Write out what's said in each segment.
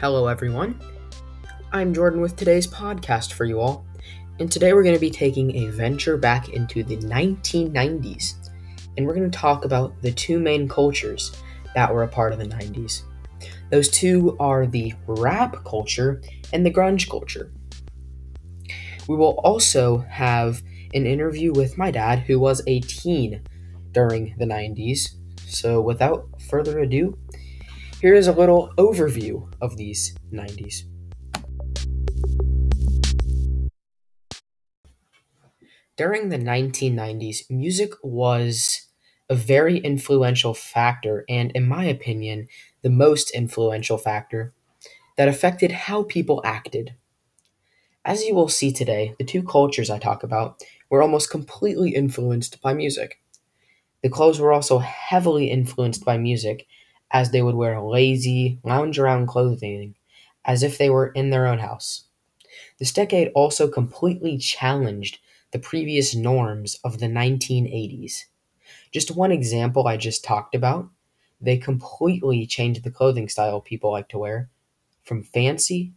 Hello, everyone. I'm Jordan with today's podcast for you all. And today we're going to be taking a venture back into the 1990s. And we're going to talk about the two main cultures that were a part of the 90s. Those two are the rap culture and the grunge culture. We will also have an interview with my dad, who was a teen during the 90s. So, without further ado, here is a little overview of these 90s. During the 1990s, music was a very influential factor, and in my opinion, the most influential factor that affected how people acted. As you will see today, the two cultures I talk about were almost completely influenced by music. The clothes were also heavily influenced by music, as they would wear lazy, lounge around clothing as if they were in their own house. This decade also completely challenged the previous norms of the 1980s. Just one example I just talked about, they completely changed the clothing style people like to wear from fancy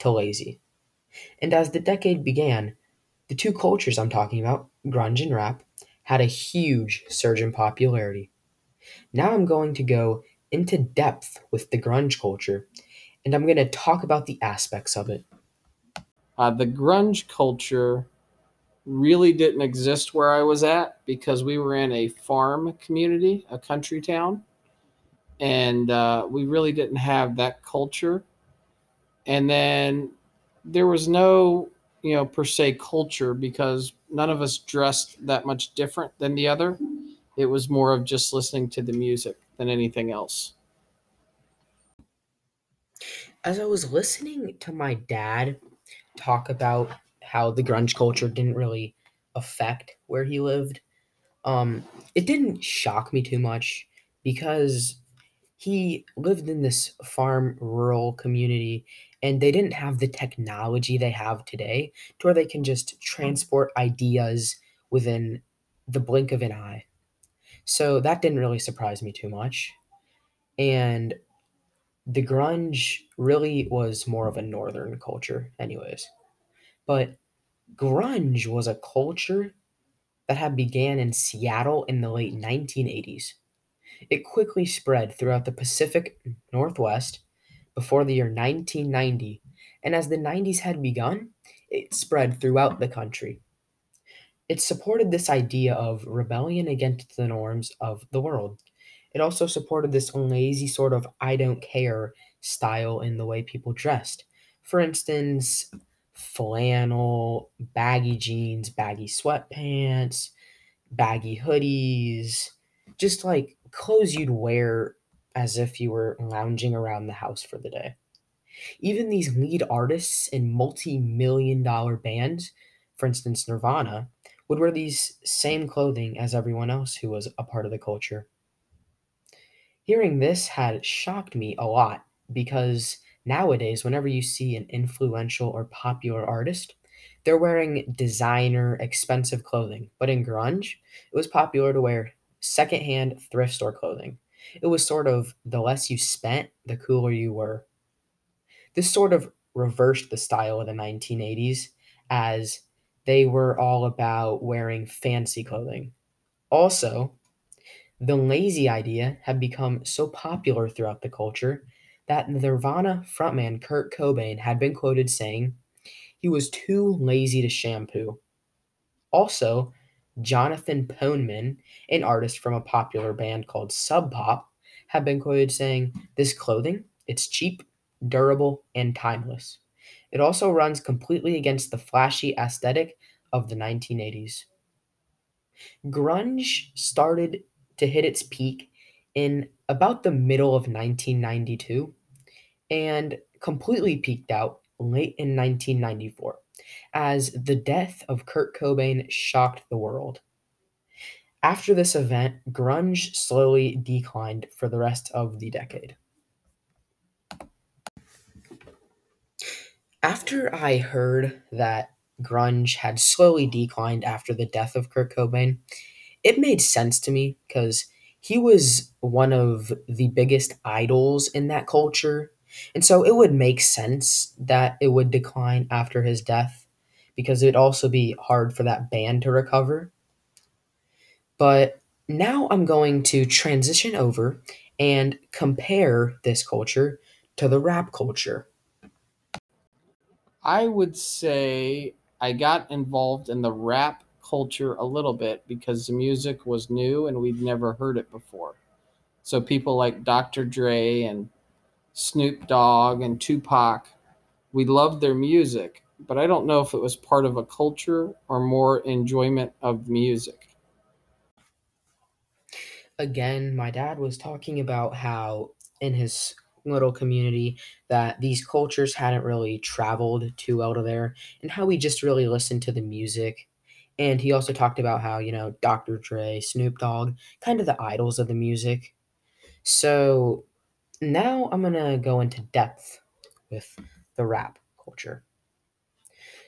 to lazy. And as the decade began, the two cultures I'm talking about, grunge and rap, had a huge surge in popularity. Now I'm going to go into depth with the grunge culture, and I'm going to talk about the aspects of it. Uh, the grunge culture really didn't exist where I was at because we were in a farm community, a country town, and uh, we really didn't have that culture. And then there was no, you know, per se culture because none of us dressed that much different than the other. It was more of just listening to the music than anything else. As I was listening to my dad talk about how the grunge culture didn't really affect where he lived, um, it didn't shock me too much because he lived in this farm rural community and they didn't have the technology they have today to where they can just transport ideas within the blink of an eye. So that didn't really surprise me too much. And the grunge really was more of a northern culture, anyways. But grunge was a culture that had began in Seattle in the late 1980s. It quickly spread throughout the Pacific Northwest before the year 1990, and as the 90s had begun, it spread throughout the country. It supported this idea of rebellion against the norms of the world. It also supported this lazy sort of I don't care style in the way people dressed. For instance, flannel, baggy jeans, baggy sweatpants, baggy hoodies, just like clothes you'd wear as if you were lounging around the house for the day. Even these lead artists in multi million dollar bands, for instance, Nirvana, would wear these same clothing as everyone else who was a part of the culture. Hearing this had shocked me a lot because nowadays, whenever you see an influential or popular artist, they're wearing designer, expensive clothing. But in grunge, it was popular to wear secondhand thrift store clothing. It was sort of the less you spent, the cooler you were. This sort of reversed the style of the 1980s as they were all about wearing fancy clothing. Also, the lazy idea had become so popular throughout the culture that Nirvana frontman Kurt Cobain had been quoted saying he was too lazy to shampoo. Also, Jonathan Poneman, an artist from a popular band called Sub Pop, had been quoted saying, This clothing, it's cheap, durable, and timeless. It also runs completely against the flashy aesthetic of the 1980s. Grunge started to hit its peak in about the middle of 1992 and completely peaked out late in 1994 as the death of Kurt Cobain shocked the world. After this event, grunge slowly declined for the rest of the decade. After I heard that grunge had slowly declined after the death of Kurt Cobain, it made sense to me because he was one of the biggest idols in that culture And so it would make sense that it would decline after his death because it'd also be hard for that band to recover. But now I'm going to transition over and compare this culture to the rap culture. I would say I got involved in the rap culture a little bit because the music was new and we'd never heard it before. So people like Dr. Dre and Snoop Dogg and Tupac, we loved their music, but I don't know if it was part of a culture or more enjoyment of music. Again, my dad was talking about how in his little community that these cultures hadn't really traveled too well to there and how we just really listened to the music. And he also talked about how, you know, Dr. Dre, Snoop Dogg, kind of the idols of the music. So now I'm to go into depth with the rap culture.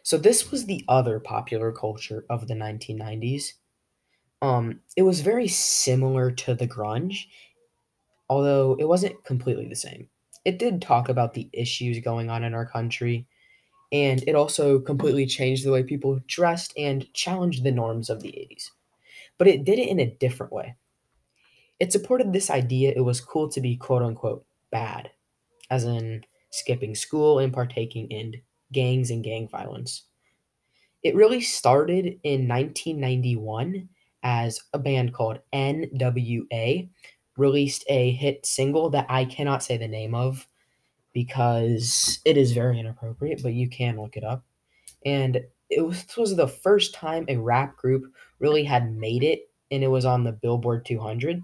So this was the other popular culture of the 1990s. Um, it was very similar to the grunge, although it wasn't completely the same. It did talk about the issues going on in our country, and it also completely changed the way people dressed and challenged the norms of the 80s. But it did it in a different way. It supported this idea it was cool to be quote unquote bad, as in skipping school and partaking in gangs and gang violence. It really started in 1991 as a band called NWA released a hit single that I cannot say the name of because it is very inappropriate, but you can look it up. And it was, was the first time a rap group really had made it, and it was on the Billboard 200.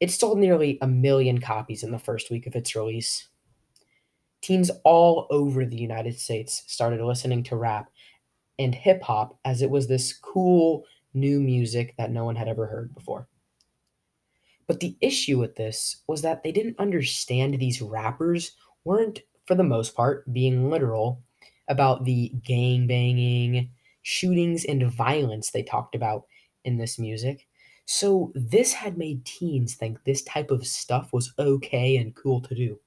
It sold nearly a million copies in the first week of its release. Teens all over the United States started listening to rap and hip hop as it was this cool new music that no one had ever heard before. But the issue with this was that they didn't understand these rappers weren't, for the most part, being literal about the gang banging, shootings, and violence they talked about in this music. So this had made teens think this type of stuff was okay and cool to do.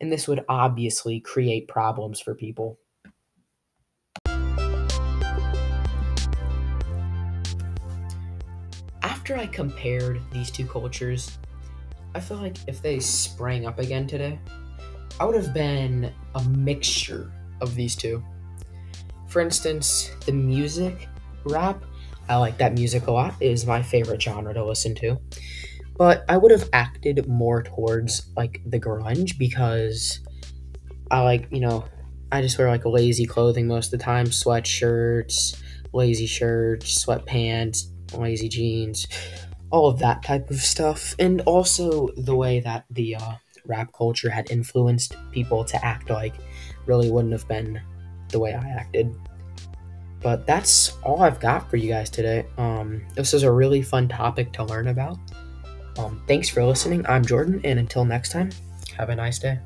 And this would obviously create problems for people. After I compared these two cultures, I feel like if they sprang up again today, I would have been a mixture of these two. For instance, the music rap I like that music a lot. It is my favorite genre to listen to. But I would have acted more towards like the grunge because I like, you know, I just wear like lazy clothing most of the time, sweatshirts, lazy shirts, sweatpants, lazy jeans, all of that type of stuff. And also the way that the uh, rap culture had influenced people to act like really wouldn't have been the way I acted. But that's all I've got for you guys today. Um, this is a really fun topic to learn about. Um, thanks for listening. I'm Jordan, and until next time, have a nice day.